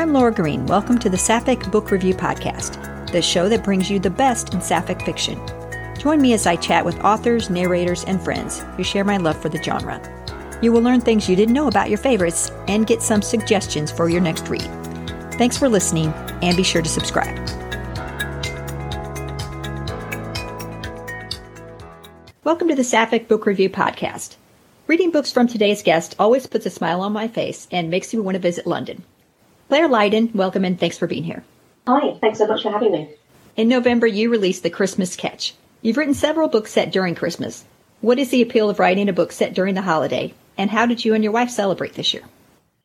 I'm Laura Green. Welcome to the Sapphic Book Review Podcast, the show that brings you the best in Sapphic fiction. Join me as I chat with authors, narrators, and friends who share my love for the genre. You will learn things you didn't know about your favorites and get some suggestions for your next read. Thanks for listening, and be sure to subscribe. Welcome to the Sapphic Book Review Podcast. Reading books from today's guest always puts a smile on my face and makes me want to visit London. Clare Lydon, welcome and thanks for being here. Hi, thanks so much for having me. In November, you released The Christmas Catch. You've written several books set during Christmas. What is the appeal of writing a book set during the holiday, and how did you and your wife celebrate this year?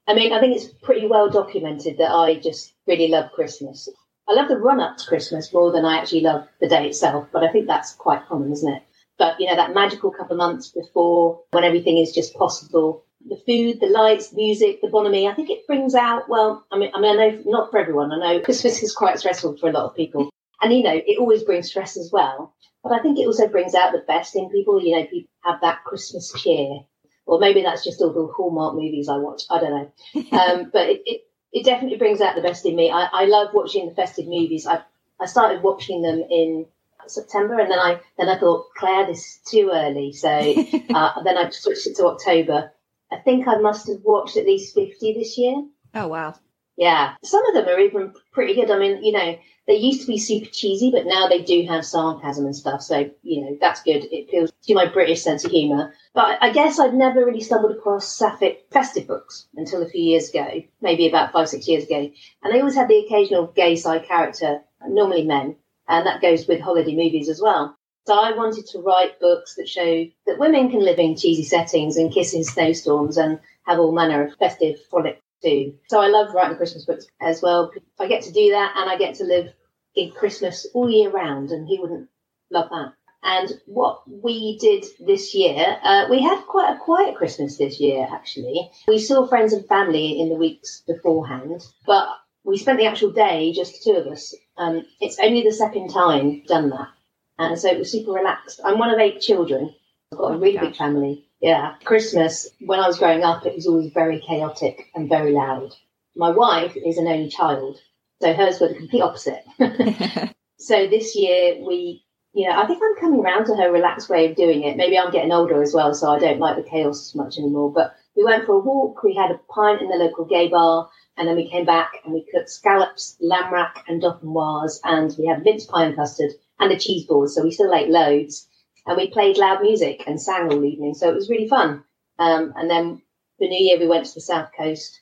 I mean, I think it's pretty well documented that I just really love Christmas. I love the run up to Christmas more than I actually love the day itself, but I think that's quite common, isn't it? But you know, that magical couple of months before when everything is just possible. The food, the lights, the music, the bonhomie, I think it brings out, well, I mean, I mean, I know not for everyone. I know Christmas is quite stressful for a lot of people. And, you know, it always brings stress as well. But I think it also brings out the best in people. You know, people have that Christmas cheer. Or maybe that's just all the Hallmark movies I watch. I don't know. Um, but it, it, it, definitely brings out the best in me. I, I love watching the festive movies. I, I started watching them in September, and then I then I thought, Clare, this is too early. So uh, then I switched it to October. I think I must have watched at least fifty this year. Oh wow! Yeah, some of them are even pretty good. I mean, you know, they used to be super cheesy, but now they do have sarcasm and stuff. So you know, that's good. It appeals to my British sense of humour. But I guess I'd never really stumbled across sapphic festive books until a few years ago, maybe about five, six years ago. And they always had the occasional gay side character, normally men, and that goes with holiday movies as well. So I wanted to write books that show that women can live in cheesy settings and kiss in snowstorms and have all manner of festive frolic too. So I love writing Christmas books as well. I get to do that and I get to live in Christmas all year round, and who wouldn't love that? And what we did this year, uh, we had quite a quiet Christmas this year, actually. We saw friends and family in the weeks beforehand, but we spent the actual day, just the two of us. Um, it's only the second time done that. And so it was super relaxed. I'm one of eight children. I've got a oh really big family. Yeah. Christmas, when I was growing up, it was always very chaotic and very loud. My wife is an only child, so hers were the complete opposite. so this year we you know, I think I'm coming around to her relaxed way of doing it. Maybe I'm getting older as well, so I don't like the chaos as much anymore. But we went for a walk. We had a pint in the local gay bar, and then we came back and we cooked scallops, lamb rack, and dauphinoise, and we had mince pie and custard and a cheese board. So we still ate loads, and we played loud music and sang all evening. So it was really fun. Um, and then the New Year we went to the south coast.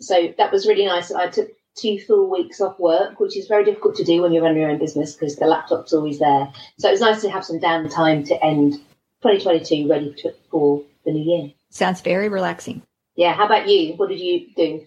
So that was really nice. I took two full weeks off work, which is very difficult to do when you run your own business because the laptop's always there. So it was nice to have some downtime to end 2022 ready to, for the new year. Sounds very relaxing. Yeah. How about you? What did you do?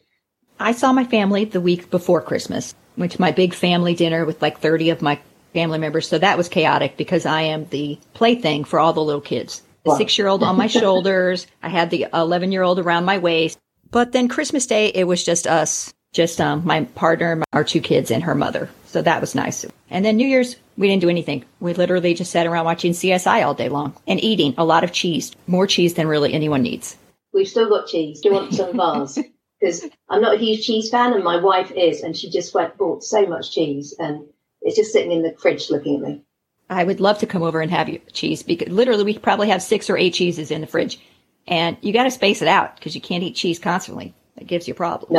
I saw my family the week before Christmas. Went to my big family dinner with like 30 of my family members. So that was chaotic because I am the plaything for all the little kids. The wow. six year old on my shoulders. I had the 11 year old around my waist. But then Christmas Day, it was just us just um, my partner, our two kids, and her mother. So that was nice. And then New Year's, we didn't do anything. We literally just sat around watching CSI all day long and eating a lot of cheese, more cheese than really anyone needs. We've still got cheese. Do you want some bars? Because I'm not a huge cheese fan, and my wife is, and she just went bought so much cheese, and it's just sitting in the fridge looking at me. I would love to come over and have you cheese because literally we probably have six or eight cheeses in the fridge, and you got to space it out because you can't eat cheese constantly. That gives you problems.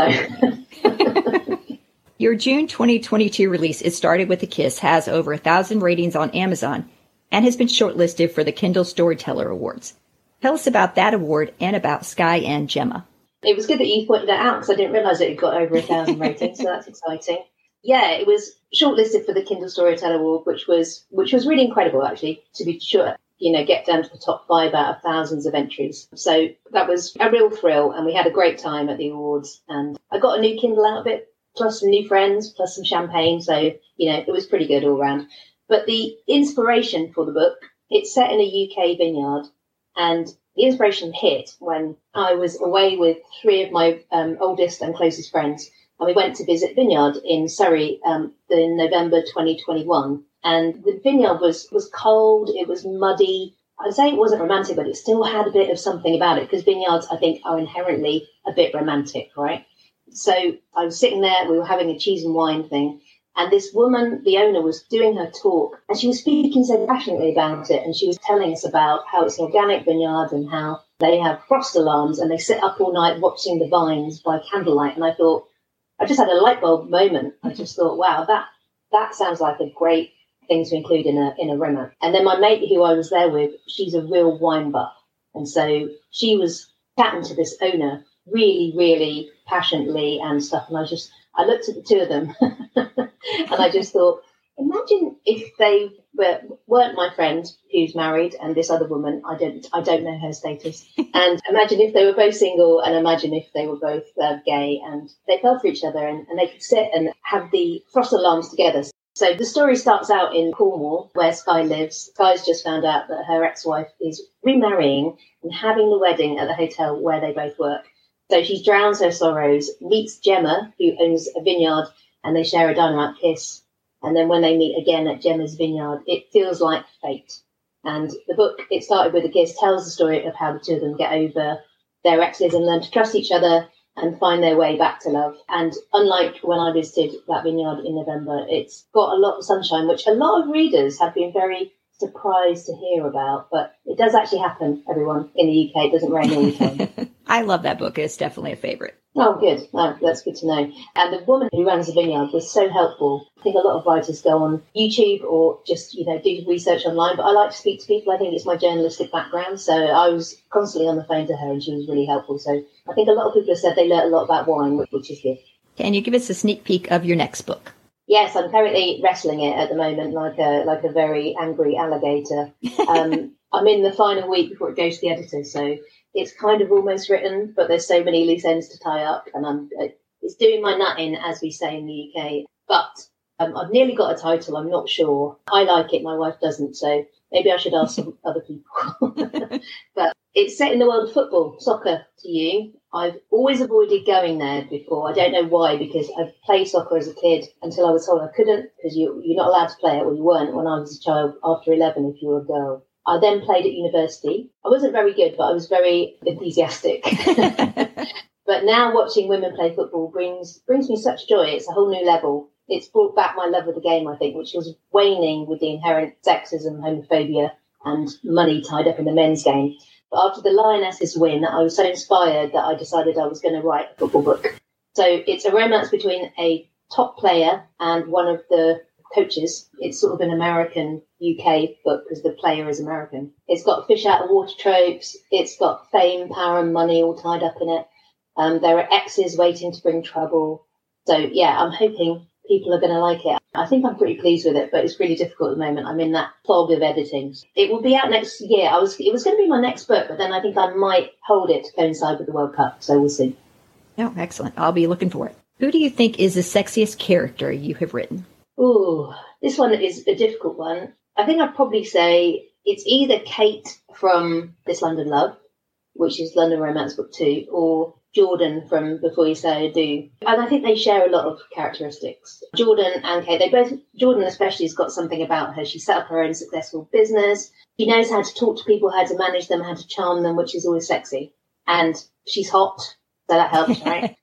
No. Your June 2022 release, It Started With a Kiss, has over a thousand ratings on Amazon and has been shortlisted for the Kindle Storyteller Awards. Tell us about that award and about Sky and Gemma. It was good that you pointed that out because I didn't realise it had got over a thousand ratings, so that's exciting. Yeah, it was shortlisted for the Kindle Storyteller Award, which was which was really incredible actually to be sure you know, get down to the top five out of thousands of entries. So that was a real thrill, and we had a great time at the awards. And I got a new Kindle out of it, plus some new friends, plus some champagne. So you know, it was pretty good all round. But the inspiration for the book, it's set in a UK vineyard, and the inspiration hit when I was away with three of my um, oldest and closest friends, and we went to visit Vineyard in Surrey um, in November 2021 and the vineyard was was cold. It was muddy. I'd say it wasn't romantic, but it still had a bit of something about it because vineyards, I think, are inherently a bit romantic, right? So I was sitting there, we were having a cheese and wine thing, and this woman, the owner, was doing her talk and she was speaking so passionately about it. And she was telling us about how it's an organic vineyard and how they have frost alarms and they sit up all night watching the vines by candlelight. And I thought, I just had a light bulb moment. I just thought, wow, that, that sounds like a great thing to include in a, in a romance. And then my mate who I was there with, she's a real wine buff. And so she was chatting to this owner really, really passionately and stuff. And I just, I looked at the two of them and I just thought, imagine if they weren't my friend who's married and this other woman, I don't, I don't know her status. and imagine if they were both single and imagine if they were both uh, gay and they fell for each other and, and they could sit and have the frost alarms together. So the story starts out in Cornwall, where Sky lives. Sky's just found out that her ex-wife is remarrying and having the wedding at the hotel where they both work. So she drowns her sorrows, meets Gemma, who owns a vineyard, and they share a dynamite kiss. And then when they meet again at Gemma's vineyard, it feels like fate. And the book, it started with a kiss, tells the story of how the two of them get over their exes and learn to trust each other and find their way back to love. And unlike when I visited that vineyard in November, it's got a lot of sunshine, which a lot of readers have been very surprised to hear about. But it does actually happen, everyone, in the UK. It doesn't rain all the time. I love that book. It's definitely a favorite. Oh, good. Oh, that's good to know. And the woman who runs the vineyard was so helpful. I think a lot of writers go on YouTube or just, you know, do research online, but I like to speak to people. I think it's my journalistic background. So I was constantly on the phone to her and she was really helpful. So I think a lot of people have said they learned a lot about wine, which is good. Can you give us a sneak peek of your next book? Yes, I'm currently wrestling it at the moment, like a like a very angry alligator. Um, I'm in the final week before it goes to the editor, so it's kind of almost written, but there's so many loose ends to tie up, and I'm uh, it's doing my nutting, as we say in the UK. But um, I've nearly got a title. I'm not sure. I like it. My wife doesn't, so maybe I should ask some other people. but it's set in the world of football, soccer to you. I've always avoided going there before. I don't know why, because I played soccer as a kid until I was told I couldn't, because you, you're not allowed to play it, or you weren't when I was a child after 11 if you were a girl. I then played at university. I wasn't very good, but I was very enthusiastic. but now watching women play football brings brings me such joy. It's a whole new level. It's brought back my love of the game, I think, which was waning with the inherent sexism, homophobia, and money tied up in the men's game. But after the Lionesses win, I was so inspired that I decided I was going to write a football book. So it's a romance between a top player and one of the coaches. It's sort of an American UK book because the player is American. It's got fish out of water tropes. It's got fame, power, and money all tied up in it. Um, there are exes waiting to bring trouble. So yeah, I'm hoping people are going to like it. I think I'm pretty pleased with it, but it's really difficult at the moment. I'm in that fog of editing. It will be out next year. I was it was going to be my next book, but then I think I might hold it to coincide with the World Cup. So we'll see. Oh, excellent! I'll be looking for it. Who do you think is the sexiest character you have written? Oh, this one is a difficult one. I think I'd probably say it's either Kate from This London Love, which is London Romance Book 2, or Jordan from Before You Say I Do. And I think they share a lot of characteristics. Jordan and Kate, they both, Jordan especially has got something about her. She set up her own successful business. She knows how to talk to people, how to manage them, how to charm them, which is always sexy. And she's hot, so that helps, right?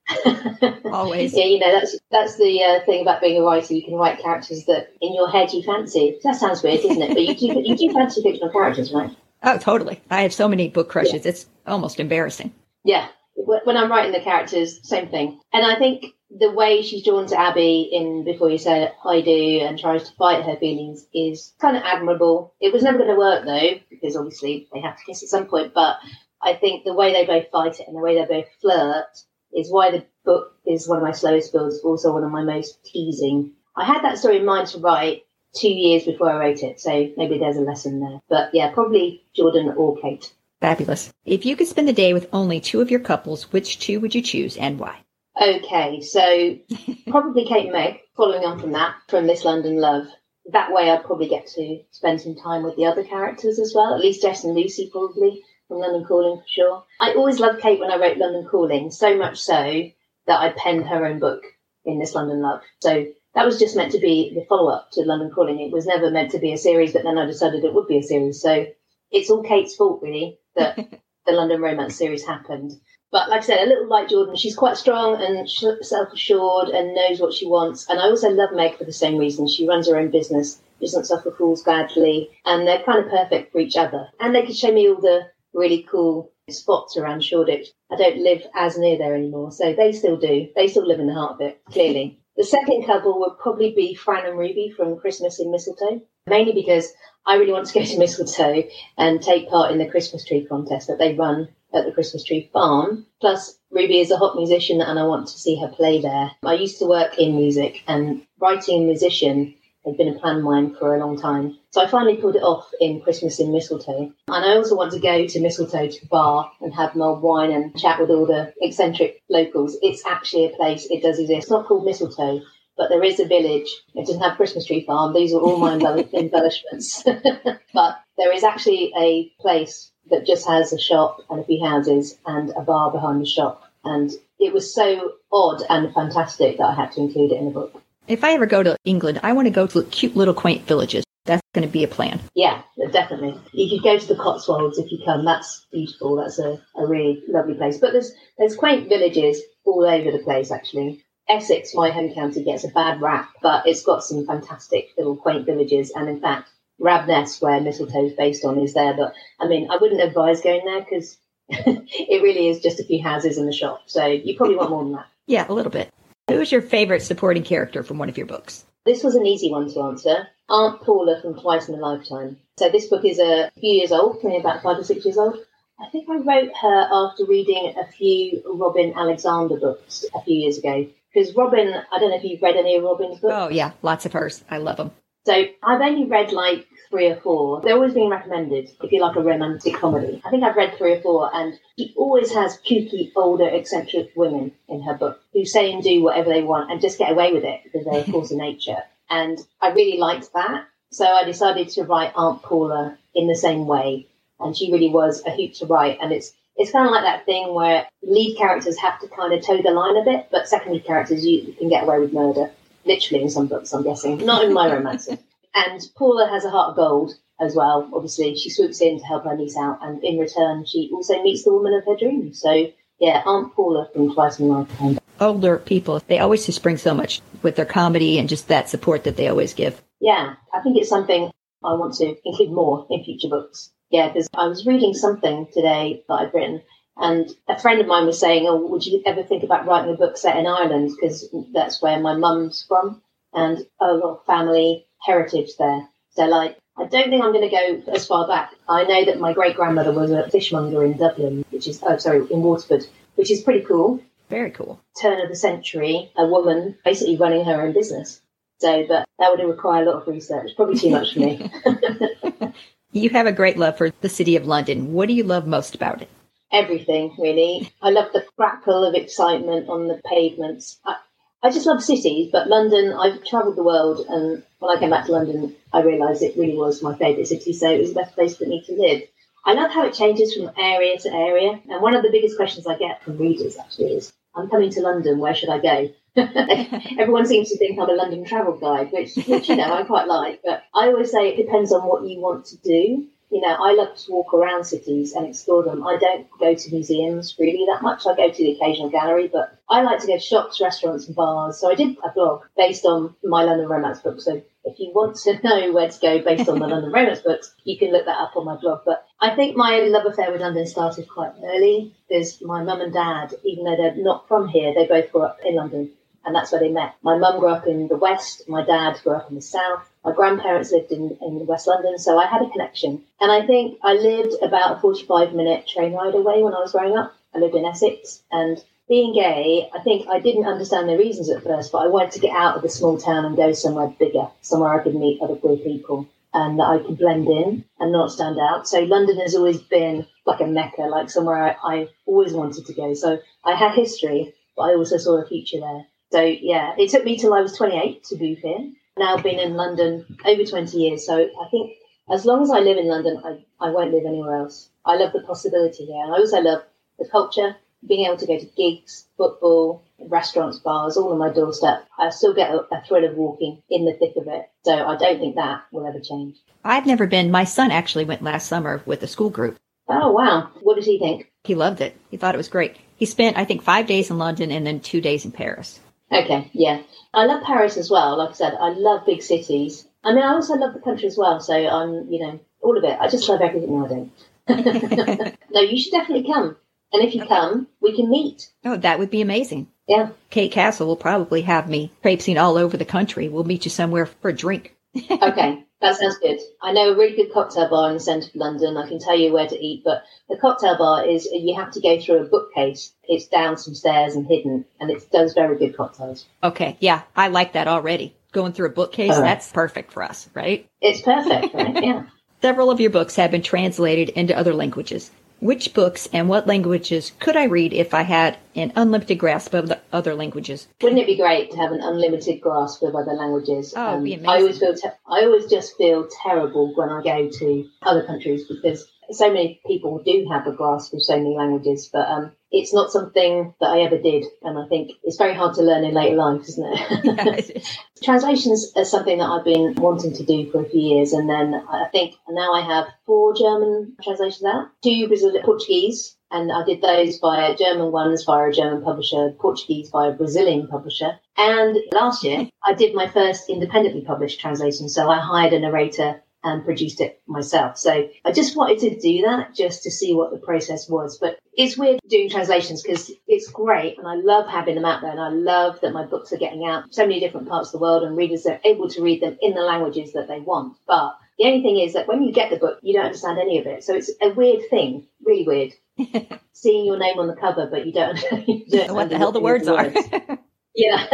Always. yeah, you know that's that's the uh, thing about being a writer. You can write characters that in your head you fancy. That sounds weird, doesn't it? But you do you do fancy fictional characters, right? Oh, totally. I have so many book crushes. Yeah. It's almost embarrassing. Yeah, when I'm writing the characters, same thing. And I think the way she's drawn to Abby in Before You Say I Do and tries to fight her feelings is kind of admirable. It was never going to work though, because obviously they have to kiss at some point. But I think the way they both fight it and the way they both flirt is why the book is one of my slowest builds, also one of my most teasing. I had that story in mind to write two years before I wrote it, so maybe there's a lesson there. But yeah, probably Jordan or Kate. Fabulous. If you could spend the day with only two of your couples, which two would you choose and why? Okay, so probably Kate and Meg, following on from that, from This London Love. That way I'd probably get to spend some time with the other characters as well, at least Jess and Lucy probably from London Calling for sure. I always loved Kate when I wrote London Calling, so much so that I penned her own book in This London Love. So that was just meant to be the follow up to London Calling. It was never meant to be a series, but then I decided it would be a series. So it's all Kate's fault, really, that the London Romance series happened. But like I said, a little like Jordan, she's quite strong and self assured and knows what she wants. And I also love Meg for the same reason. She runs her own business, doesn't suffer fools gladly, and they're kind of perfect for each other. And they can show me all the really cool spots around Shoreditch. I don't live as near there anymore, so they still do. They still live in the heart of it, clearly. The second couple would probably be Fran and Ruby from Christmas in Mistletoe, mainly because I really want to go to Mistletoe and take part in the Christmas tree contest that they run at the Christmas Tree Farm. Plus, Ruby is a hot musician and I want to see her play there. I used to work in music and writing a musician had been a plan of mine for a long time. So I finally pulled it off in Christmas in Mistletoe. And I also want to go to Mistletoe to bar and have mulled wine and chat with all the eccentric locals. It's actually a place, it does exist. It's not called Mistletoe, but there is a village. It doesn't have Christmas tree farm. These are all my embellishments. but there is actually a place that just has a shop and a few houses and a bar behind the shop. And it was so odd and fantastic that I had to include it in the book. If I ever go to England, I want to go to cute little quaint villages. That's going to be a plan. Yeah, definitely. You could go to the Cotswolds if you come. That's beautiful. That's a, a really lovely place. But there's there's quaint villages all over the place actually. Essex, my home county, gets a bad rap, but it's got some fantastic little quaint villages. And in fact, Rabness, where Mistletoe is based on, is there. But I mean, I wouldn't advise going there because it really is just a few houses and a shop. So you probably want more than that. Yeah, a little bit. Who is your favorite supporting character from one of your books? This was an easy one to answer. Aunt Paula from Twice in a Lifetime. So this book is a few years old, maybe about five or six years old. I think I wrote her after reading a few Robin Alexander books a few years ago. Because Robin, I don't know if you've read any of Robin's books. Oh, yeah, lots of hers. I love them. So I've only read like three or four. They're always being recommended if you like a romantic comedy. I think I've read three or four, and she always has kooky, older, eccentric women in her book who say and do whatever they want and just get away with it because they're a force of nature. And I really liked that. So I decided to write Aunt Paula in the same way. And she really was a hoot to write. And it's it's kind of like that thing where lead characters have to kind of toe the line a bit, but secondary characters you can get away with murder literally in some books, I'm guessing. Not in my romances. and Paula has a heart of gold as well. Obviously, she swoops in to help her niece out, and in return, she also meets the woman of her dreams. So, yeah, Aunt Paula from Twice in a Lifetime. Older people, they always just bring so much with their comedy and just that support that they always give. Yeah, I think it's something I want to include more in future books. Yeah, because I was reading something today that I've written, and a friend of mine was saying, "Oh, would you ever think about writing a book set in Ireland? Because that's where my mum's from, and a lot of family heritage there. So, like, I don't think I'm going to go as far back. I know that my great grandmother was a fishmonger in Dublin, which is oh, sorry, in Waterford, which is pretty cool. Very cool. Turn of the century, a woman basically running her own business. So, but that would require a lot of research. Probably too much for me. you have a great love for the city of London. What do you love most about it? Everything really. I love the crackle of excitement on the pavements. I, I just love cities, but London, I've travelled the world, and when I came back to London, I realised it really was my favourite city, so it was the best place for me to live. I love how it changes from area to area, and one of the biggest questions I get from readers actually is, I'm coming to London, where should I go? Everyone seems to think I'm a London travel guide, which, which you know I quite like. But I always say it depends on what you want to do you know, I love to walk around cities and explore them. I don't go to museums really that much. I go to the occasional gallery, but I like to go to shops, restaurants, and bars. So I did a blog based on my London romance book. So if you want to know where to go based on the London romance books, you can look that up on my blog. But I think my love affair with London started quite early because my mum and dad, even though they're not from here, they both grew up in London and that's where they met. My mum grew up in the west, my dad grew up in the south. My grandparents lived in, in West London, so I had a connection. And I think I lived about a 45 minute train ride away when I was growing up. I lived in Essex, and being gay, I think I didn't understand the reasons at first, but I wanted to get out of the small town and go somewhere bigger, somewhere I could meet other queer people and that I could blend in and not stand out. So London has always been like a mecca, like somewhere I, I always wanted to go. So I had history, but I also saw a future there. So yeah, it took me till I was 28 to move here. Now I've been in London over 20 years, so I think as long as I live in London, I, I won't live anywhere else. I love the possibility here, and I also love the culture, being able to go to gigs, football, restaurants, bars, all on my doorstep. I still get a, a thrill of walking in the thick of it. So I don't think that will ever change. I've never been. My son actually went last summer with a school group. Oh wow! What did he think? He loved it. He thought it was great. He spent, I think, five days in London and then two days in Paris. Okay, yeah. I love Paris as well. Like I said, I love big cities. I mean, I also love the country as well. So I'm, you know, all of it. I just love everything nowadays. no, you should definitely come. And if you come, we can meet. Oh, that would be amazing. Yeah. Kate Castle will probably have me traipsing all over the country. We'll meet you somewhere for a drink. okay, that sounds good. I know a really good cocktail bar in the centre of London. I can tell you where to eat, but the cocktail bar is you have to go through a bookcase. It's down some stairs and hidden, and it does very good cocktails. Okay, yeah, I like that already. Going through a bookcase, uh, that's perfect for us, right? It's perfect, right? Yeah. Several of your books have been translated into other languages. Which books and what languages could I read if I had an unlimited grasp of the other languages? Wouldn't it be great to have an unlimited grasp of other languages? Oh, um, I always feel te- I always just feel terrible when I go to other countries because so many people do have a grasp of so many languages, but um, it's not something that I ever did. And I think it's very hard to learn in later life, isn't it? Translations are something that I've been wanting to do for a few years. And then I think now I have four German translations out, two Brazilian Portuguese. And I did those via German ones via a German publisher, Portuguese via a Brazilian publisher. And last year, I did my first independently published translation. So I hired a narrator and produced it myself. So I just wanted to do that just to see what the process was. But it's weird doing translations because it's great and I love having them out there and I love that my books are getting out so many different parts of the world and readers are able to read them in the languages that they want. But the only thing is that when you get the book, you don't understand any of it. So it's a weird thing, really weird. Seeing your name on the cover, but you don't, you don't what the hell the words, words. are. yeah.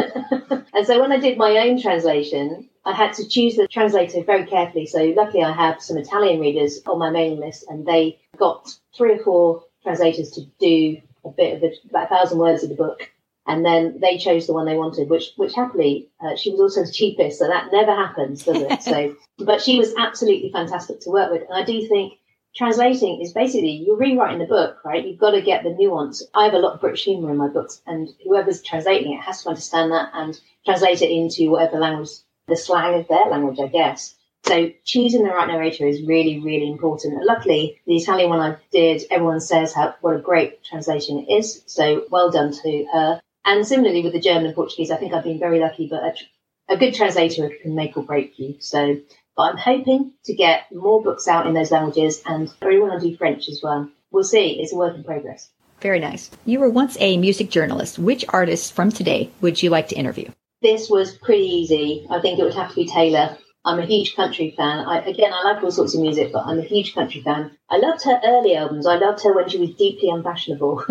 and so when I did my own translation, I had to choose the translator very carefully. So luckily I have some Italian readers on my mailing list and they got three or four translators to do a bit of a, about a thousand words of the book. And then they chose the one they wanted, which, which happily, uh, she was also the cheapest. So that never happens, does it? so, but she was absolutely fantastic to work with. And I do think translating is basically you're rewriting the book, right? You've got to get the nuance. I have a lot of British humour in my books, and whoever's translating it has to understand that and translate it into whatever language the slang of their language, I guess. So choosing the right narrator is really, really important. Luckily, the Italian one I did, everyone says how what a great translation it is. So well done to her. And similarly with the German and Portuguese, I think I've been very lucky, but a, a good translator can make or break you. So, but I'm hoping to get more books out in those languages, and I really want to do French as well. We'll see. It's a work in progress. Very nice. You were once a music journalist. Which artists from today would you like to interview? This was pretty easy. I think it would have to be Taylor. I'm a huge country fan. I, again, I like all sorts of music, but I'm a huge country fan. I loved her early albums. I loved her when she was deeply unfashionable.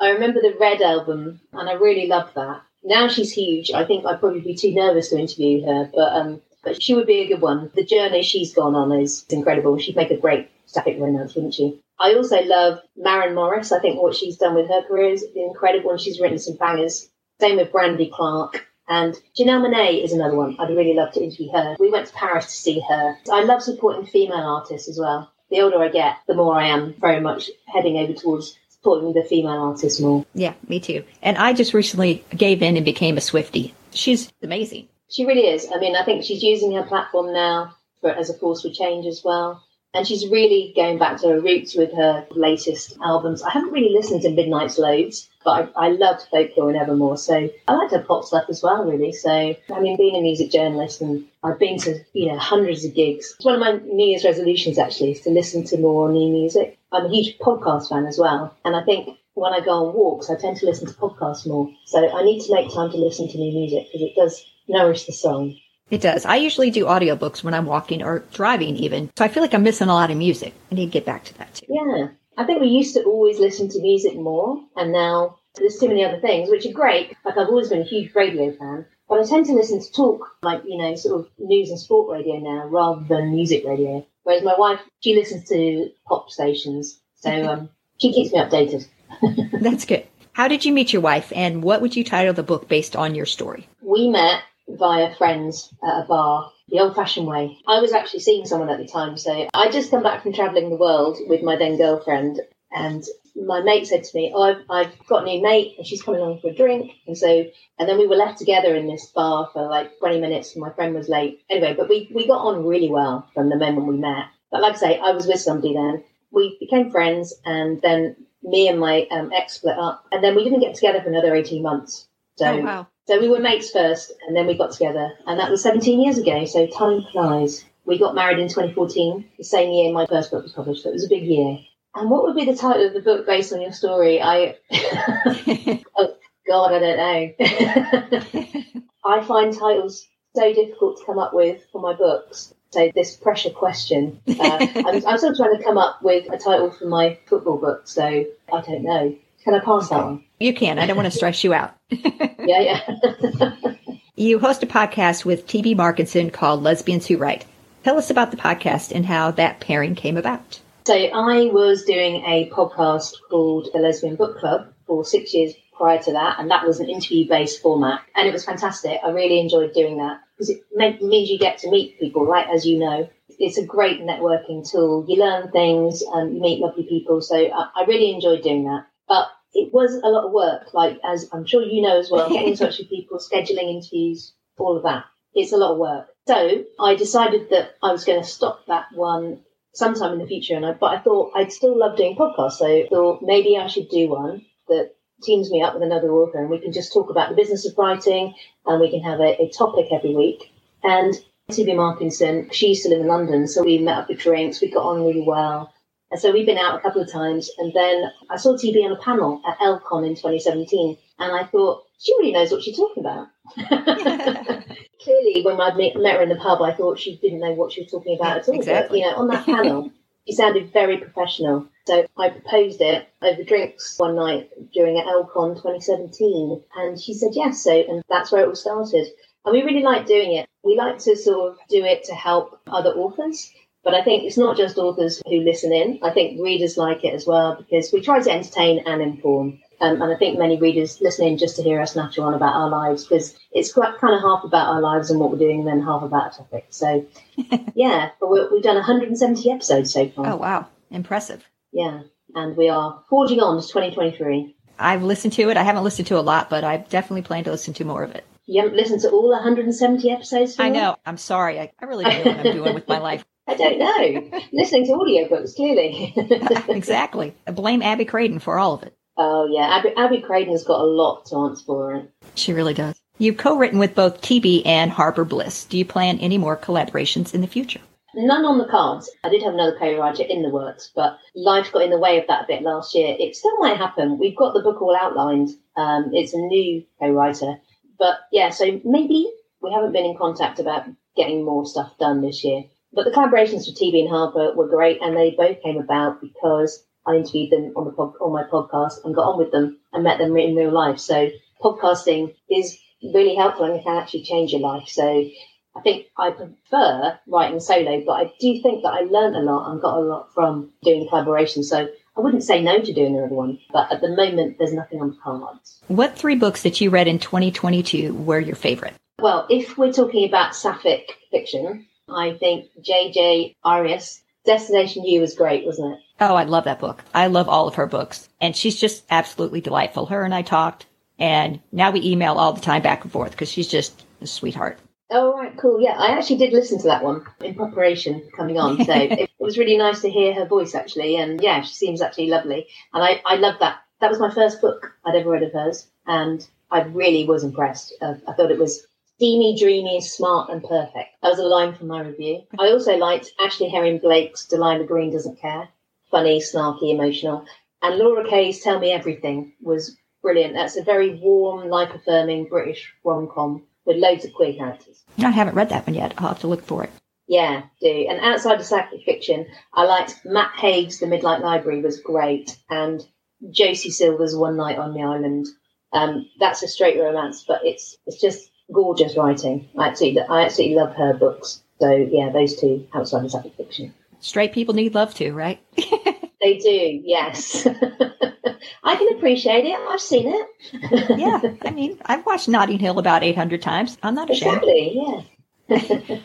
I remember the Red album, and I really loved that. Now she's huge. I think I'd probably be too nervous to interview her, but um, but she would be a good one. The journey she's gone on is incredible. She'd make a great sapphic romance, wouldn't she? I also love Maren Morris. I think what she's done with her career is incredible, and she's written some bangers. Same with Brandy Clark. And Janelle Monáe is another one. I'd really love to interview her. We went to Paris to see her. I love supporting female artists as well. The older I get, the more I am very much heading over towards supporting the female artists more. Yeah, me too. And I just recently gave in and became a Swiftie. She's amazing. She really is. I mean, I think she's using her platform now for, as a force for change as well. And she's really going back to her roots with her latest albums. I haven't really listened to Midnights loads, but I, I loved Folklore and Evermore. So I like her pop stuff as well, really. So, I mean, being a music journalist and I've been to, you know, hundreds of gigs. It's one of my New Year's resolutions, actually, is to listen to more new music. I'm a huge podcast fan as well. And I think when I go on walks, I tend to listen to podcasts more. So I need to make time to listen to new music because it does nourish the soul. It does. I usually do audiobooks when I'm walking or driving even. So I feel like I'm missing a lot of music. I need to get back to that too. Yeah. I think we used to always listen to music more and now there's too many other things, which are great. Like I've always been a huge radio fan, but I tend to listen to talk, like, you know, sort of news and sport radio now rather than music radio. Whereas my wife, she listens to pop stations. So um, she keeps me updated. That's good. How did you meet your wife and what would you title the book based on your story? We met via friends at a bar the old fashioned way. I was actually seeing someone at the time, so I just come back from travelling the world with my then girlfriend, and my mate said to me, "Oh, I've, I've got a new mate, and she's coming along for a drink." And so, and then we were left together in this bar for like 20 minutes, and my friend was late. Anyway, but we we got on really well from the moment we met. But like I say, I was with somebody then. We became friends, and then me and my um, ex split up, and then we didn't get together for another 18 months. So, Oh, wow. So we were mates first, and then we got together, and that was 17 years ago. So time flies. We got married in 2014, the same year my first book was published. So it was a big year. And what would be the title of the book based on your story? I, oh God, I don't know. I find titles so difficult to come up with for my books. So this pressure question, uh, I'm, I'm still trying to come up with a title for my football book. So I don't know. Can I pass that one? you can. I don't want to stress you out. Yeah, yeah. You host a podcast with TB Markinson called Lesbians Who Write. Tell us about the podcast and how that pairing came about. So I was doing a podcast called the Lesbian Book Club for six years prior to that, and that was an interview-based format, and it was fantastic. I really enjoyed doing that because it meant, means you get to meet people, right? As you know, it's a great networking tool. You learn things, and you meet lovely people. So I, I really enjoyed doing that, but it was a lot of work. Like as I'm sure you know as well, getting in touch with people, scheduling interviews, all of that. It's a lot of work. So I decided that I was going to stop that one sometime in the future. And I, but I thought I'd still love doing podcasts, so I thought maybe I should do one that teams me up with another author, and we can just talk about the business of writing, and we can have a, a topic every week. And T.B. Markinson, she used to live in London, so we met up for drinks. We got on really well. And so we've been out a couple of times. And then I saw TB on a panel at Elcon in 2017. And I thought, she really knows what she's talking about. Clearly, when I met her in the pub, I thought she didn't know what she was talking about at all. Exactly. But, you know, on that panel, she sounded very professional. So I proposed it over drinks one night during Elcon 2017. And she said yes. So, and that's where it all started. And we really like doing it. We like to sort of do it to help other authors. But I think it's not just authors who listen in. I think readers like it as well because we try to entertain and inform. Um, and I think many readers listen in just to hear us natter on about our lives because it's quite kind of half about our lives and what we're doing and then half about a topic. So, yeah, but we're, we've done 170 episodes so far. Oh, wow. Impressive. Yeah, and we are forging on to 2023. I've listened to it. I haven't listened to a lot, but I definitely plan to listen to more of it. You haven't listened to all 170 episodes? I know. I'm sorry. I, I really don't know what I'm doing with my life. I don't know. Listening to audiobooks, clearly. exactly. I blame Abby Craden for all of it. oh, yeah. Abby, Abby Craden's got a lot to answer for. Her. She really does. You've co-written with both TB and Harper Bliss. Do you plan any more collaborations in the future? None on the cards. I did have another co-writer in the works, but life got in the way of that a bit last year. It still might happen. We've got the book all outlined. Um, it's a new co-writer, but yeah. So maybe we haven't been in contact about getting more stuff done this year. But the collaborations with TB and Harper were great, and they both came about because I interviewed them on the pod, on my podcast and got on with them and met them in real life. So podcasting is really helpful and it can actually change your life. So I think I prefer writing solo, but I do think that I learned a lot and got a lot from doing the collaboration. So I wouldn't say no to doing another one, but at the moment, there's nothing on the cards. What three books that you read in 2022 were your favorite? Well, if we're talking about sapphic fiction, I think J.J. Arias, Destination You was great, wasn't it? Oh, I love that book. I love all of her books. And she's just absolutely delightful. Her and I talked, and now we email all the time back and forth because she's just a sweetheart. Oh, right, cool. Yeah, I actually did listen to that one in preparation coming on. So it, was really nice to hear her voice, actually. And yeah, she seems actually lovely. And I, I love that. That was my first book I'd ever read of hers. And I really was impressed. Uh, I thought it was steamy, dreamy, smart, and perfect. That was a line from my review. I also liked Ashley Herring Blake's Delilah Green Doesn't Care. Funny, snarky, emotional. And Laura Kay's Tell Me Everything was brilliant. That's a very warm, life affirming British rom com with loads of queer characters. I haven't read that one yet. I'll have to look for it. Yeah, do. And outside of sapphic fiction, I liked Matt Haig's The Midnight Library was great, and Josie Silver's One Night on the Island. Um, that's a straight romance, but it's it's just gorgeous writing. I absolutely, I absolutely love her books. So yeah, those two outside of sapphic fiction. Straight people need love too, right? They do, yes. I can appreciate it. I've seen it. yeah. I mean, I've watched Notting Hill about 800 times. I'm not ashamed. exactly. Yeah.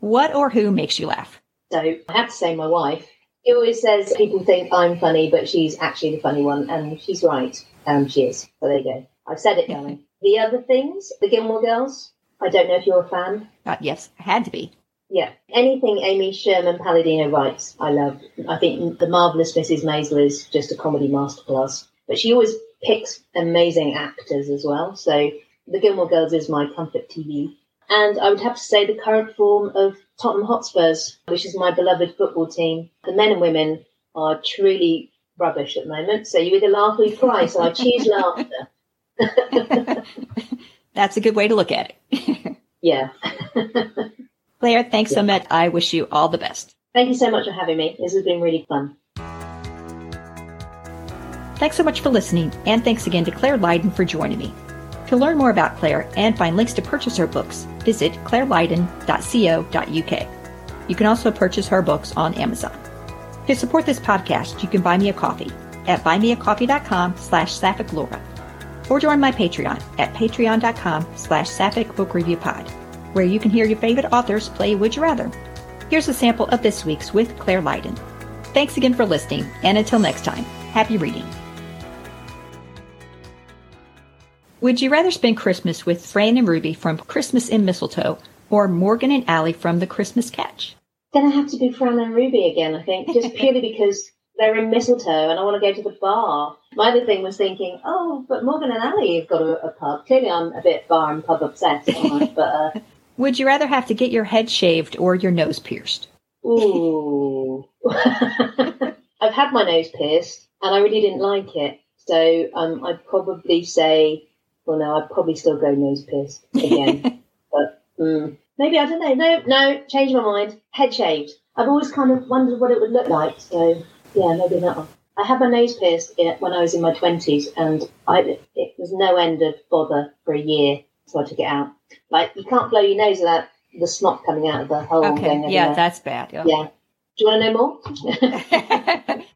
What or who makes you laugh? So I have to say, my wife. She always says people think I'm funny, but she's actually the funny one, and she's right. Um, she is. So there you go. I've said it, darling. The other things, the Gilmore Girls. I don't know if you're a fan. Uh, yes, I had to be. Yeah, anything Amy Sherman Palladino writes, I love. I think The Marvelous Mrs. Maisel is just a comedy masterclass. But she always picks amazing actors as well. So The Gilmore Girls is my comfort TV. And I would have to say the current form of Tottenham Hotspurs, which is my beloved football team. The men and women are truly rubbish at the moment. So you either laugh or you cry. So I choose laughter. That's a good way to look at it. yeah. Clare, thanks yeah. so much. I wish you all the best. Thank you so much for having me. This has been really fun. Thanks so much for listening, and thanks again to Clare Lydon for joining me. To learn more about Clare and find links to purchase her books, visit clarelydon.co.uk. You can also purchase her books on Amazon. To support this podcast, you can buy me a coffee at buymeacoffee.com slash sapphiclaura or join my Patreon at patreon.com slash sapphic book review pod, where you can hear your favorite authors play Would You Rather. Here's a sample of this week's with Clare Lydon. Thanks again for listening, and until next time, happy reading. Would you rather spend Christmas with Fran and Ruby from Christmas in Mistletoe or Morgan and Allie from The Christmas Catch? Then I have to be Fran and Ruby again, I think, just purely because they're in Mistletoe and I want to go to the bar. My other thing was thinking, oh, but Morgan and Ali have got a, a pub. Clearly, I'm a bit bar and pub obsessed, but. Uh, Would you rather have to get your head shaved or your nose pierced? Ooh. I've had my nose pierced and I really didn't like it. So um, I'd probably say well, no, I'd probably still go nose pierced again. but mm, maybe, I don't know. No, no, change my mind. Head shaved. I've always kind of wondered what it would look like. So, yeah, maybe that one. I had my nose pierced when I was in my 20s, and I, it was no end of bother for a year, so I took it out. Like, you can't blow your nose without the snot coming out of the hole. Okay, yeah, that's bad. Yeah. yeah. Do you want to know more?